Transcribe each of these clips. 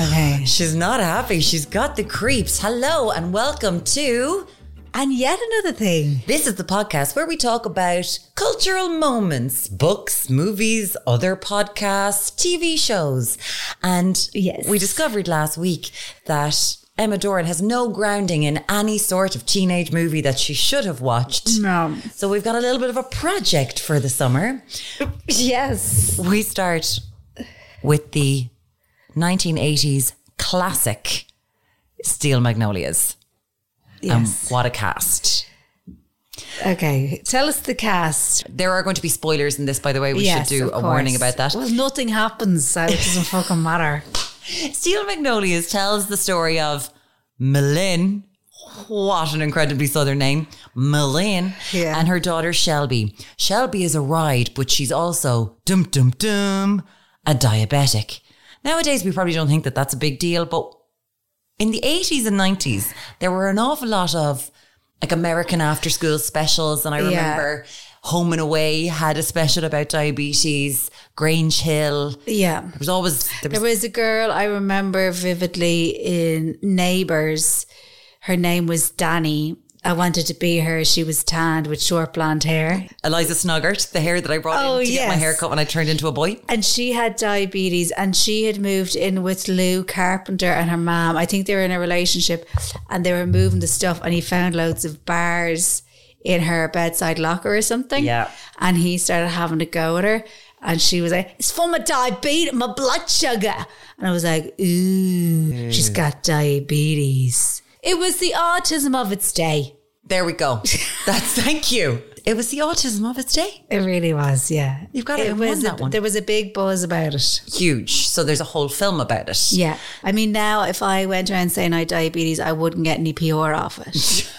Okay. She's not happy. She's got the creeps. Hello and welcome to. And yet another thing. This is the podcast where we talk about cultural moments, books, movies, other podcasts, TV shows. And Yes. we discovered last week that Emma Doran has no grounding in any sort of teenage movie that she should have watched. No. So we've got a little bit of a project for the summer. Yes. We start with the 1980s classic Steel Magnolias. And Yes. what a cast. okay. Tell us the cast. There are going to be spoilers in this, by the way. We yes, should do a warning about that. Well, nothing happens, so it doesn't fucking matter. Steel Magnolias tells the story of M'Lynn. What an incredibly southern name. M'Lynn Yeah. and her daughter Shelby. Shelby is a ride, but she's also dum dum dum a diabetic. Nowadays we probably don't think that that's a big deal, but in the 80s and 90s there were an awful lot of like American after school specials and I Yeah. remember Home and Away had a special about diabetes, Grange Hill. Yeah. There was always there was There was a girl I remember vividly in Neighbours. Her name was Danny. I wanted to be her. She was tanned with short blonde hair. Eliza Szonert, the hair that I brought Oh, in to get my hair cut when I turned into a boy. And she had diabetes and she had moved in with Lou Carpenter and her mom. I think they were in a relationship and they were moving the stuff and he found loads of bars in her bedside locker or something. Yeah. And he started having a go at her. And she was like, it's for my diabetes, my blood sugar. And I was like, ooh, she's got diabetes. It was the autism of its day. There we go. That's thank you. It was the autism of its day. It really was, yeah. You've got to it was won a- one. There was a big buzz about it. Huge. So there's a whole film about it. Yeah. I mean, now if I went around saying I had diabetes, I wouldn't get any PR off it.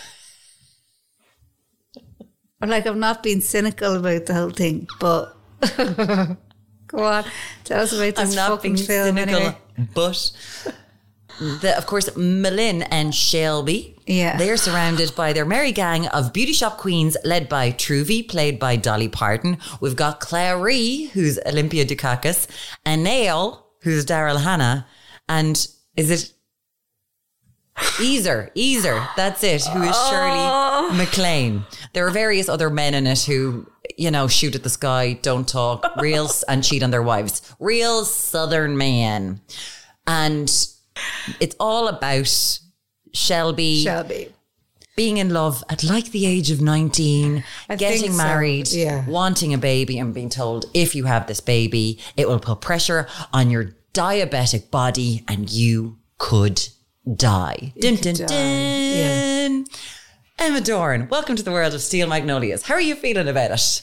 like, I'm not being cynical about the whole thing, but go on. Tell us about this I'm not fucking being film cynical, anyway. but the, of course, M'Lynn and Shelby. Yeah. They're surrounded by their merry gang of beauty shop queens led by Truvy, played by Dolly Parton. We've got Clairee, who's Olympia Dukakis, and Annelle, who's Daryl Hannah, and is it Easer, Easer, that's it, who is Shirley oh. MacLaine. There are various other men in it who, you know, shoot at the sky, don't talk, real and cheat on their wives. Real southern man. And it's all about Shelby Shelby. being in love at like the age of 19, I getting so, married, yeah. wanting a baby, and being told if you have this baby, it will put pressure on your diabetic body and you could die. Dun, dun, die, dun. Emma Doran, welcome to the world of Steel Magnolias. How are you feeling about it?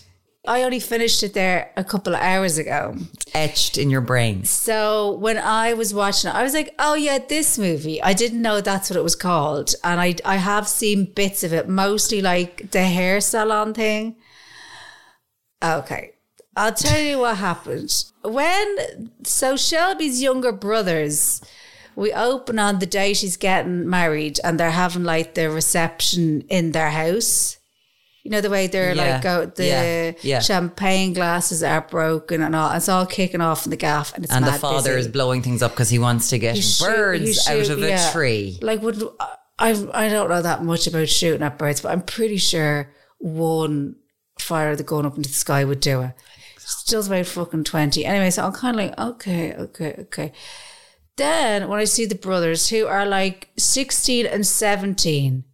I only finished it there a couple of hours ago. Etched in your brain. So when I was watching it, I was like, "Oh yeah, this movie." I didn't know that's what it was called, and I I have seen bits of it, mostly like the hair salon thing. Okay, I'll tell you what happened when. So Shelby's younger brothers, we open on the day she's getting married, and they're having like the reception in their house. You know the way they're Yeah. like go the Yeah. Yeah. champagne glasses are broken and all. It's all kicking off in the gaff, and it's And the father busy. is blowing things up because he wants to get shoot- birds you out of a yeah. tree. Like, would I? I don't know that much about shooting at birds, but I'm pretty sure one fire the gun up into the sky would do it. Still about fucking twenty. Anyway, so I'm kind of like, okay, okay, okay. Then when I see the brothers who are like 16 and 17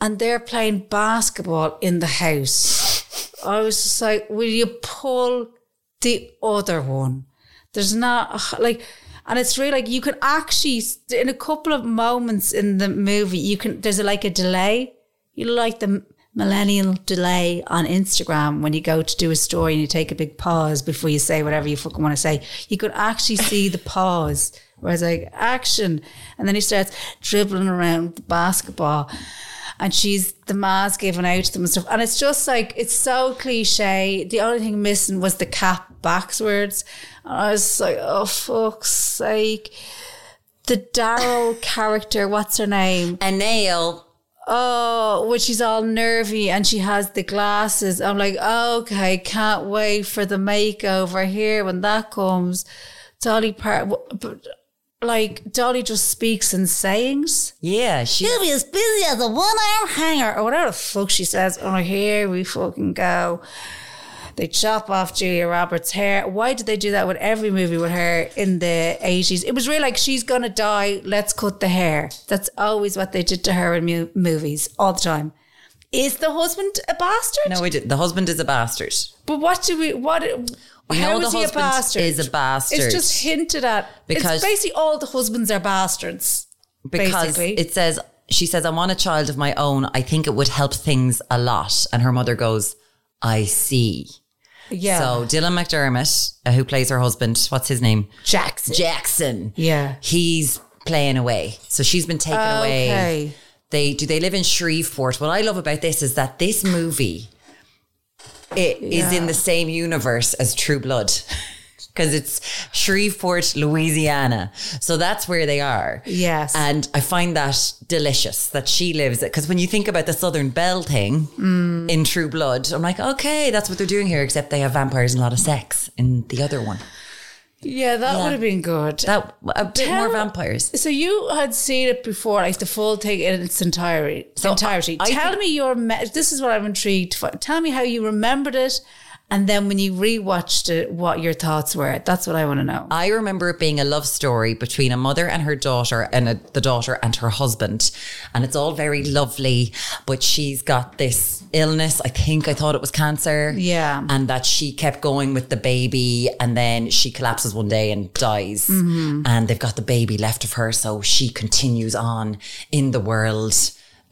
and they're playing basketball in the house, I was just like, will you pull the other one? There's not like, and it's really like you can actually, in a couple of moments in the movie, you can, there's like a delay. You like the millennial delay on Instagram when you go to do a story and you take a big pause before you say whatever you fucking want to say. You could actually see the pause where it's like action. And then he starts dribbling around the basketball and she's the mask given out to them and stuff. And it's just like, it's so cliche. The only thing missing was the cap backwards. And I was like, oh, fuck's sake. The Daryl character, what's her name? Annelle. Oh, when she's all nervy and she has the glasses. I'm like, okay, can't wait for the makeover here when that comes. Dolly Part, but like Dolly just speaks in sayings. Yeah, she. She'll be as busy as a one arm hanger or whatever the fuck she says. Oh, here we fucking go. They chop off Julia Roberts' hair. Why did they do that with every movie with her in the 80s? It was really like, she's going to die. Let's cut the hair. That's always what they did to her in mu- movies all the time. Is the husband a bastard? No, we did. The husband is a bastard. But what do we, what, We how know the he a husband bastard? is a bastard. It's just hinted at. Because- it's basically all the husbands are bastards. because basically. it says she says I want a child of my own. I think it would help things a lot. And her mother goes, I see. Yeah. So Dylan McDermott, uh, who plays her husband, what's his name? Jackson. Jackson. Yeah. He's playing away. So she's been taken away. They do they live in Shreveport. What I love about this is that this movie it is in the same universe as True Blood. Because it's Shreveport, Louisiana. So that's where they are. Yes. And I find that delicious that she lives it. Because when you think about the Southern Belle thing Mm. in True Blood, I'm like, okay, that's what they're doing here, except they have vampires and a lot of sex in the other one. Yeah, that Yeah. would have been good. That a bit Tell- more vampires. so you had seen it before, like the full thing in its entirety. So entirety. I Tell think- me your. This is what I'm intrigued. For. Tell me how you remembered it, and then when you rewatched it, what your thoughts were. That's what I want to know. I remember it being a love story between a mother and her daughter, and a, the daughter and her husband, and it's all very lovely. But she's got this illness. I think I thought it was cancer. Yeah. and that she kept going with the baby, and then she collapses one day and dies, Mm-hmm. and they've got the baby left of her, so she continues on in the world.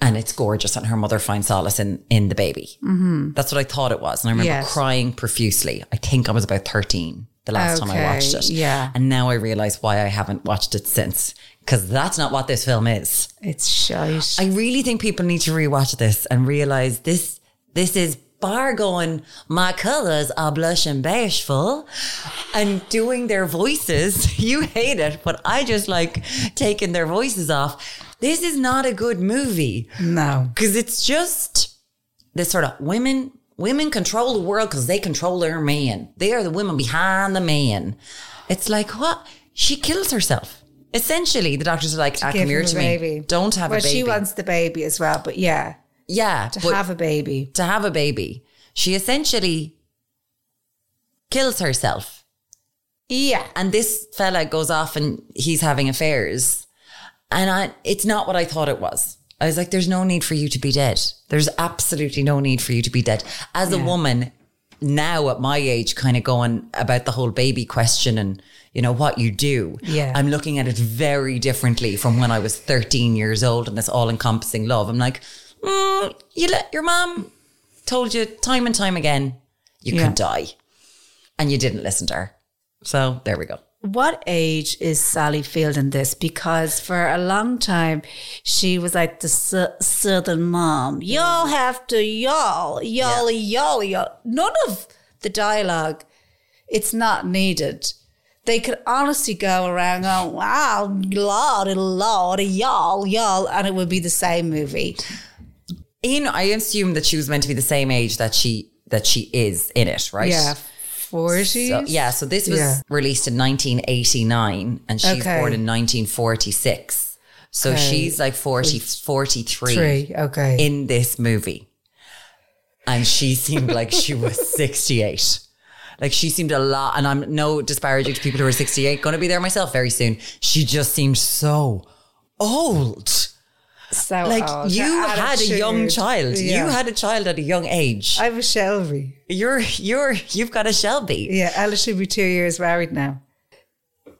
And it's gorgeous, and her mother finds solace in in the baby. Mm-hmm. That's what I thought it was, and I remember Yes. crying profusely. I think I was about thirteen the last time I watched it. yeah. And now I realize why I haven't watched it since. Because that's not what this film is. It's shite. I really think people need to rewatch this and realize this this is bar going, my colours are blush and bashful and doing their voices. You hate it, but I just like taking their voices off. This is not a good movie. no. Because it's just this sort of women women control the world because they control their man. They are the women behind the man. It's like what? She kills herself. Essentially, the doctors are like, ah, come here to a me. baby. Don't have well, a baby. she wants the baby as well, but yeah, yeah, to have a baby. to have a baby. She essentially kills herself. Yeah. And this fella goes off and he's having affairs. And I, it's not what I thought it was. I was like, there's no need for you to be dead. There's absolutely no need for you to be dead. As a woman, now at my age, kind of going about the whole baby question and, you know, what you do. Yeah. I'm looking at it very differently from when I was 13 years old and this all encompassing love. I'm like, mm, you let your mom told you time and time again, you Yeah. could die. And you didn't listen to her. So there we go. What age is Sally Field in this? Because for a long time, she was like the su- southern mom. Y'all have to y'all, y'all, y'all, y'all. None of the dialogue, it's not needed. They could honestly go around going, wow, lordy, lordy, y'all, y'all, and it would be the same movie. Ian, I assume that she was meant to be the same age that she that she is in it, right? Yeah, 40s. So, yeah, so this was Yeah. released in 1989 and she's Okay. born in 1946. So Okay. she's like 40, 43 Three, okay. in this movie. And she seemed like she was 68. Like she seemed a lot, and I'm no disparaging to people who are 68, going to be there myself very soon. She just seemed so old. So Like oh, old. you had a young child. Yeah. You had a child at a young age. I was Shelby. you're you're you've got a Shelby. Yeah, Ella should be two years married now.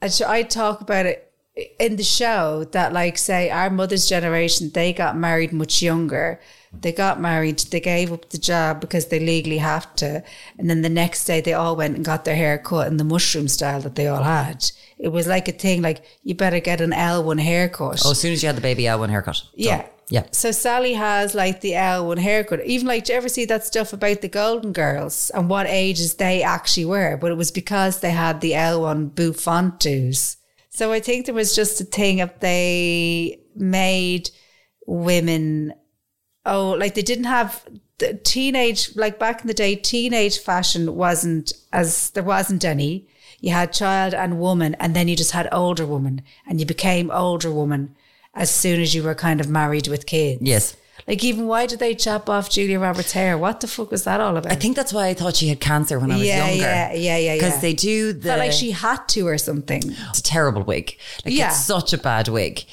And so I talk about it in the show that, like, say, our mother's generation, they got married much younger. They got married, they gave up the job because they legally have to. And then the next day, they all went and got their hair cut in the mushroom style that they all had. It was like a thing, like, you better get an L1 haircut. Oh, as soon as you had the baby, L1 haircut. Done. Yeah. Yeah. So Sally has like the L1 haircut. Even like, do you ever see that stuff about the Golden Girls and what ages they actually were? But it was because they had the L1 bouffantus. So I think there was just a thing of they made women, oh, like they didn't have the teenage, like back in the day, teenage fashion wasn't as, there wasn't any. You had child and woman, and then you just had older woman, and you became older woman as soon as you were kind of married with kids. Yes. Like even why did they chop off Julia Roberts' hair? What the fuck was that all about? I think that's why I thought she had cancer when I was yeah, younger. yeah, yeah, yeah, yeah. Because yeah. they do the felt like she had to or something. it's a terrible wig. Like Yeah. it's such a bad wig.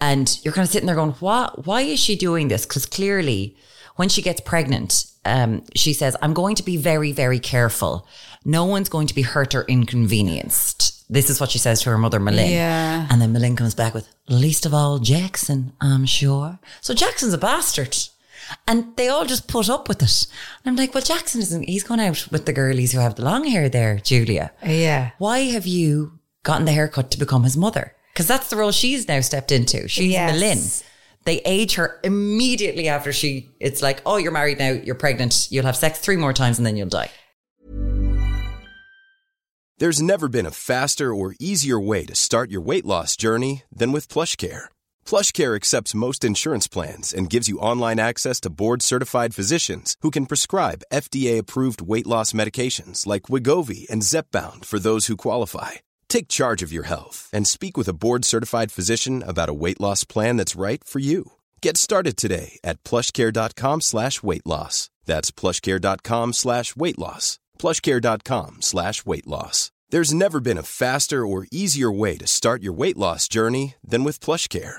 And you're kind of sitting there going, what, why is she doing this? Because clearly when she gets pregnant, um, she says, I'm going to be very, very careful. No one's going to be hurt or inconvenienced. This is what she says to her mother, M'Lynn. Yeah. And then M'Lynn comes back with, least of all Jackson, I'm sure. So Jackson's a bastard. And they all just put up with it. And I'm like, well, Jackson isn't, he's gone out with the girlies who have the long hair there, Julia Yeah. why have you gotten the haircut to become his mother? Because that's the role she's now stepped into. She's Yes. M'Lynn. They age her immediately after she, it's like, oh, you're married now, you're pregnant, you'll have sex three more times and then you'll die. There's never been a faster or easier way to start your weight loss journey than with Plush PlushCare. PlushCare accepts most insurance plans and gives you online access to board-certified physicians who can prescribe FDA-approved weight loss medications like Wegovy and Zepbound for those who qualify. Take charge of your health and speak with a board-certified physician about a weight loss plan that's right for you. Get started today at plushcare.com slash weight loss. That's plushcare.com slash weight loss. plushcare.com slash weight loss. There's never been a faster or easier way to start your weight loss journey than with PlushCare.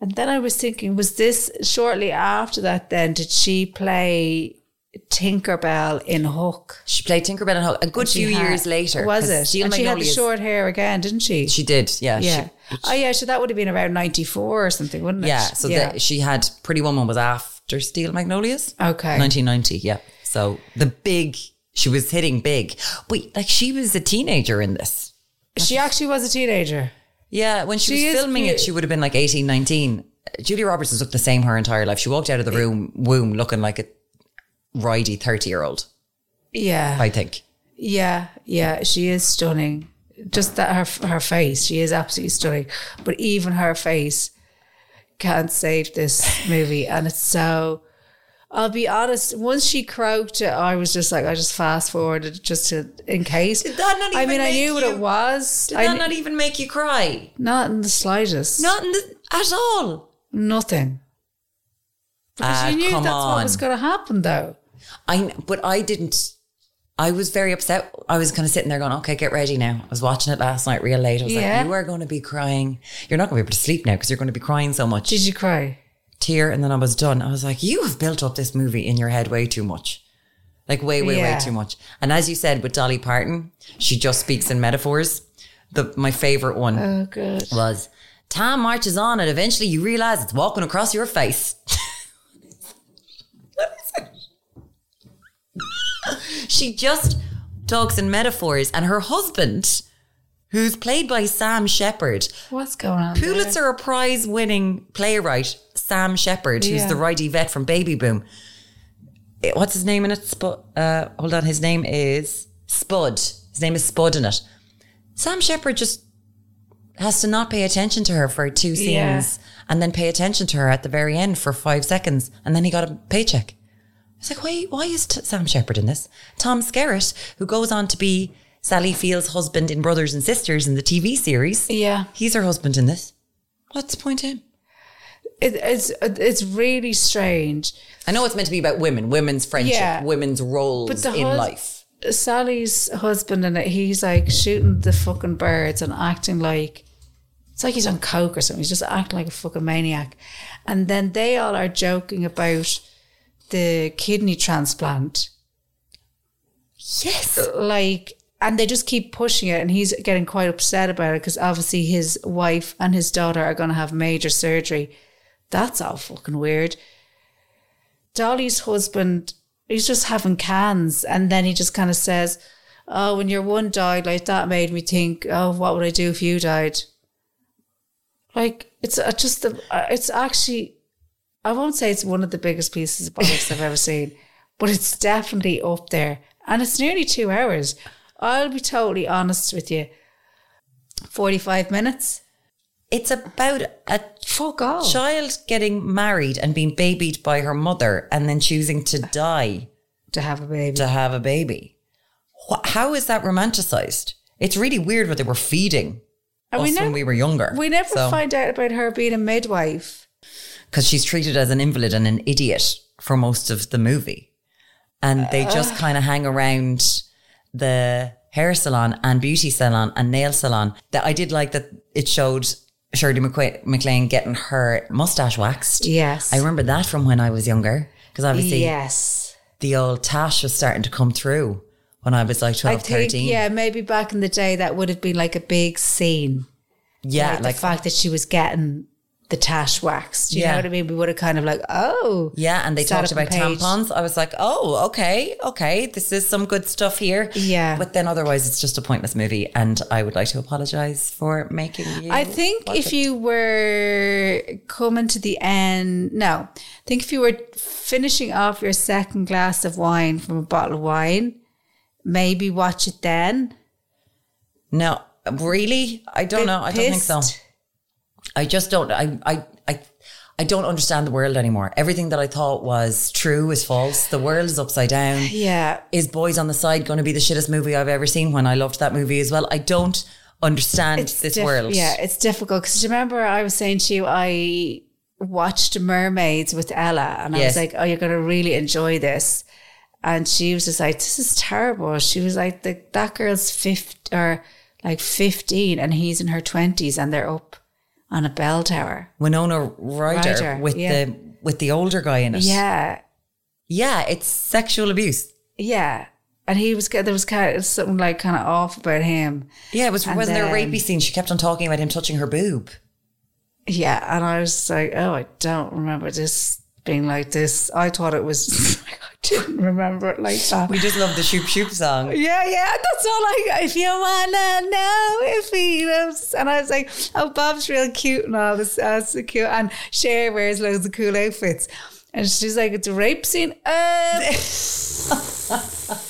And then I was thinking, was this shortly after that then? Did she play Tinkerbell in Hook? She played Tinkerbell in Hook a good few had- years later. Was it? Steel and she had the short hair again, didn't she? She did, yeah. yeah. She- oh, yeah. So that would have been around 94 or something, wouldn't it? yeah, so The, she had Pretty Woman was after Steel Magnolias. Okay. 1990, yeah. So the big, she was hitting big. But like she was a teenager in this. she actually was a teenager. Yeah, when she, She was filming cute. it, she would have been like 18, 19. Julia Roberts has looked the same her entire life. She walked out of the room womb looking like a ridey 30 year old, Yeah. I think. Yeah, yeah, she is stunning. Just that her her face, she is absolutely stunning. But even her face can't save this movie, and it's so. I'll be honest. Once she croaked I was just like, I just fast forwarded just to in case. Did that not Even I mean, I knew what it was. Did I that not even make you cry? not in the slightest. Not in the, at all. nothing. Because Ah, you knew come that's what was going to happen, though. I, but I didn't, I was very upset. I was kind of sitting there going, okay, get ready now. I was watching it last night real late. I was Yeah. like, you are going to be crying. You're not going to be able to sleep now because you're going to be crying so much. Did you cry? Tear. And then I was done. I was like, you have built up this movie in your head way too much. Like way, way, Yeah. way too much. And as you said with Dolly Parton, she just speaks in metaphors. The my favorite one Oh, good. was time marches on and eventually you realize it's walking across your face. What is it? she just talks in metaphors and her husband who's played by Sam Shepard What's going on? there? Pulitzer Prize winning playwright Sam Shepard who's Yeah. the righty vet from Baby Boom Eh, what's his name in it Spud uh, hold on his name is Spud his name is Spud in it Sam Shepard just has to not pay attention to her for two scenes Yeah. and then pay attention to her at the very end for five seconds and then he got a paycheck. It's like, why, why is t- Sam Shepard in this? Tom Skerritt, who goes on to be Sally Field's husband in Brothers and Sisters in the TV series. Yeah. He's her husband in this. What's the point of him? It, it's it's really strange. I know it's meant to be about women, women's friendship, Yeah. women's roles in hus- life. Sally's husband and he's like shooting the fucking birds and acting like it's like he's on coke or something. He's just acting like a fucking maniac. And then they all are joking about the kidney transplant. Yes. Like and they just keep pushing it and he's getting quite upset about it because obviously his wife and his daughter are going to have major surgery. That's all fucking weird. Dolly's husband, he's just having cans, and then he just kind of says, "Oh, when your one died, like that made me think, oh, what would I do if you died?" Like it's just the, it's actually, I won't say it's one of the biggest pieces of bollocks I've ever seen, but it's definitely up there, and it's nearly two hours. I'll be totally honest with you. Forty-five minutes. It's about a Fuck all. child getting married and being babied by her mother and then choosing to die. to have a baby. to have a baby. How is that romanticized? It's really weird what they were feeding And us we never- when we were younger. We never find out about her being a midwife. because she's treated as an invalid and an idiot for most of the movie, and they just kind of hang around the hair salon and beauty salon and nail salon. That I did like that it showed Shirley MacLaine getting her mustache waxed. Yes. I remember that from when I was younger because obviously Yes. the old tash was starting to come through when I was like 12, I think, 13. yeah, maybe back in the day that would have been like a big scene. Yeah, like, like, the fact that she was getting the tash waxed. You Yeah. know what I mean? We would have kind of like, oh. yeah, and they talked about tampons. I was like, oh, okay, okay, this is some good stuff here. Yeah. but then otherwise, it's just a pointless movie, and I would like to apologize for making you. I think if it. you were coming to the end, no, I think if you were finishing off your second glass of wine from a bottle of wine, maybe watch it then. no, really, I don't Bit know. I don't think so. I just don't. I, I, I, I don't understand the world anymore. Everything that I thought was true is false. The world is upside down. Yeah. Is Boys on the Side going to be the shittest movie I've ever seen? When I loved that movie as well, I don't understand this diff- world. Yeah, it's difficult because remember I was saying to you I watched Mermaids with Ella, and I was like, "Oh, you're going to really enjoy this," and she was just like, "This is terrible." She was like, the, "That girl's fifty or like fifteen, and he's in her twenties, and they're up on a bell tower." Winona Ryder, Ryder, with yeah. the with the older guy in it. Yeah, yeah, it's sexual abuse. yeah. And he was there was kind of something like kind of off about him. Yeah, it was And wasn't there a then- rapey scene? She kept on talking about him touching her boob. Yeah, and I was like, oh, I don't remember this being like this. I thought it was. Oh Didn't remember it like that. We just love the shoop shoop song. yeah, yeah, that's all I. If you wanna know if he loves, and I was like, oh, Bob's real cute and all this, uh, so cute, and Cher wears loads of cool outfits, and she's like, it's a rape scene. Um,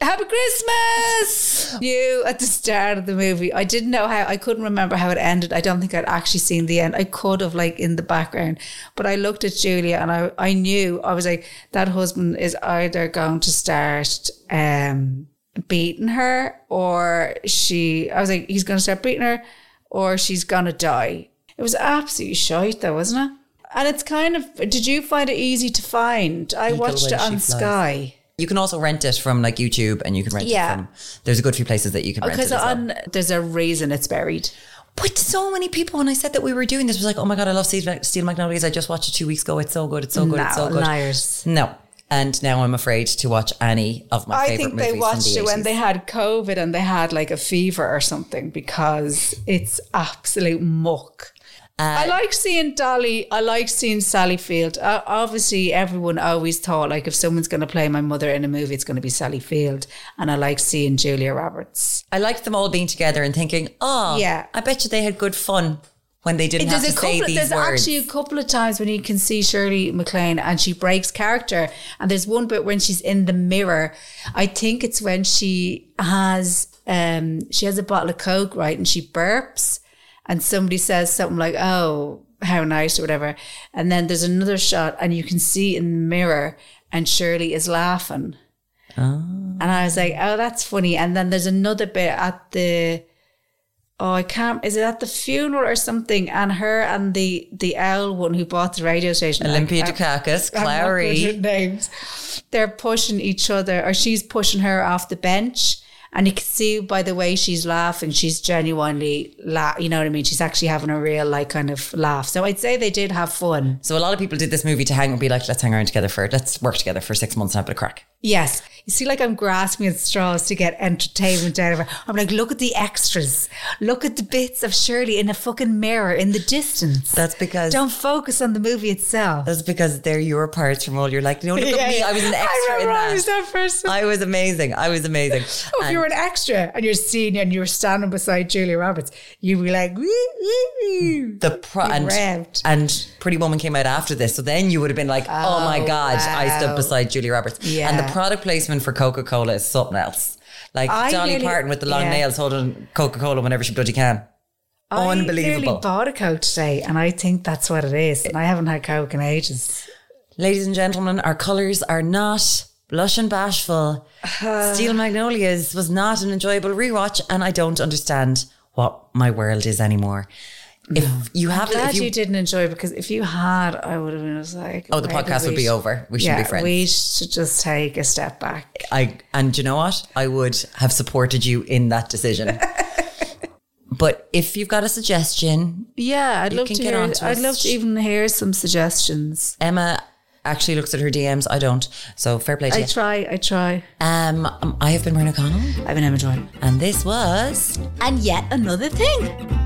Happy Christmas! You at the start of the movie. I didn't know how, I couldn't remember how it ended. I don't think I'd actually seen the end. I could have, like, in the background. But I looked at Julia and I, I knew, I was like, that husband is either going to start um, beating her or she, I was like, he's going to start beating her or she's going to die. It was absolutely shite, though, wasn't it? And it's kind of, did you find it easy to find? I Eagle watched it on flies. Sky. You can also rent it from like YouTube, and you can rent Yeah. it from. There's a good few places that you can rent it. Because well. there's a reason it's buried. But so many people, when I said that we were doing this, was like, "Oh my god, I love Steel, Magnolias! I just watched it two weeks ago. It's so good. It's so good. it's so No, good." liars. No, and now I'm afraid to watch any of my I think they watched the it when they had COVID and they had like a fever or something because it's absolute muck. Uh, I like seeing Dolly. I like seeing Sally Field. Uh, obviously, everyone always thought like if someone's going to play my mother in a movie, it's going to be Sally Field. And I like seeing Julia Roberts. I like them all being together and thinking, "Oh, Yeah. I bet you they had good fun when they didn't have to say these There's words." actually a couple of times when you can see Shirley MacLaine and she breaks character. And there's one bit when she's in the mirror. I think it's when she has um she has a bottle of coke right, and she burps, and somebody says something like, "Oh, how nice" or whatever. And then there's another shot, and you can see in the mirror, and Shirley is laughing. Oh. And I was like, "Oh, that's funny." And then there's another bit at the oh, I can't. Is it at the funeral or something? And her and the the owl one who bought the radio station, Olympia I- Dukakis, I'm not good Clairee. names. They're pushing each other, or she's pushing her off the bench. And you can see by the way she's laughing, she's genuinely la- You know what I mean? She's actually having a real like kind of laugh. So I'd say they did have fun. So a lot of people did this movie to hang and be like, let's hang around together for let's work together for six months and have a bit of crack. Yes. You see, like I'm grasping at straws to get entertainment out of her. I'm like, look at the extras. Look at the bits of Shirley in a fucking mirror in the distance. That's because Don't focus on the movie itself. that's because they're your parts from all your like, no, look Yeah, at me. yeah. I was an I extra in that. I was that person. I was amazing. I was amazing. Oh, if you were an extra and you're senior and you were standing beside Julia Roberts, you'd be like, woo, woo, woo. the pro- and, revved. and Pretty Woman came out after this, so then you would have been like, "Oh, my Oh, god, I stood beside Julia Roberts." Yeah. And the product placement for Coca Cola is something else. Like I Dolly nearly- Parton with the long yeah. nails holding Coca Cola whenever she bloody can. I Unbelievable. nearly bought a Coke today, and I think that's what it is. And I haven't had Coke in ages. Ladies and gentlemen, our colours are not blush and bashful. Steel Magnolias was not an enjoyable rewatch, and I don't understand what my world is anymore. If you haven't, Glad if you, you, didn't enjoy it because if you had, I would have been just like, Oh, the podcast would be sh- over. We shouldn't yeah, be friends. We should just take a step back. I and you know what? I would have supported you in that decision. but if you've got a suggestion, Yeah, I'd You love can to get hear. on I'd us. love to even hear some suggestions. Emma actually looks at her DMs. I don't. So fair play to I you. try. I try. Um, um, I have been Muireann O'Connell, I've been Emma Joy. and this was And yet another thing.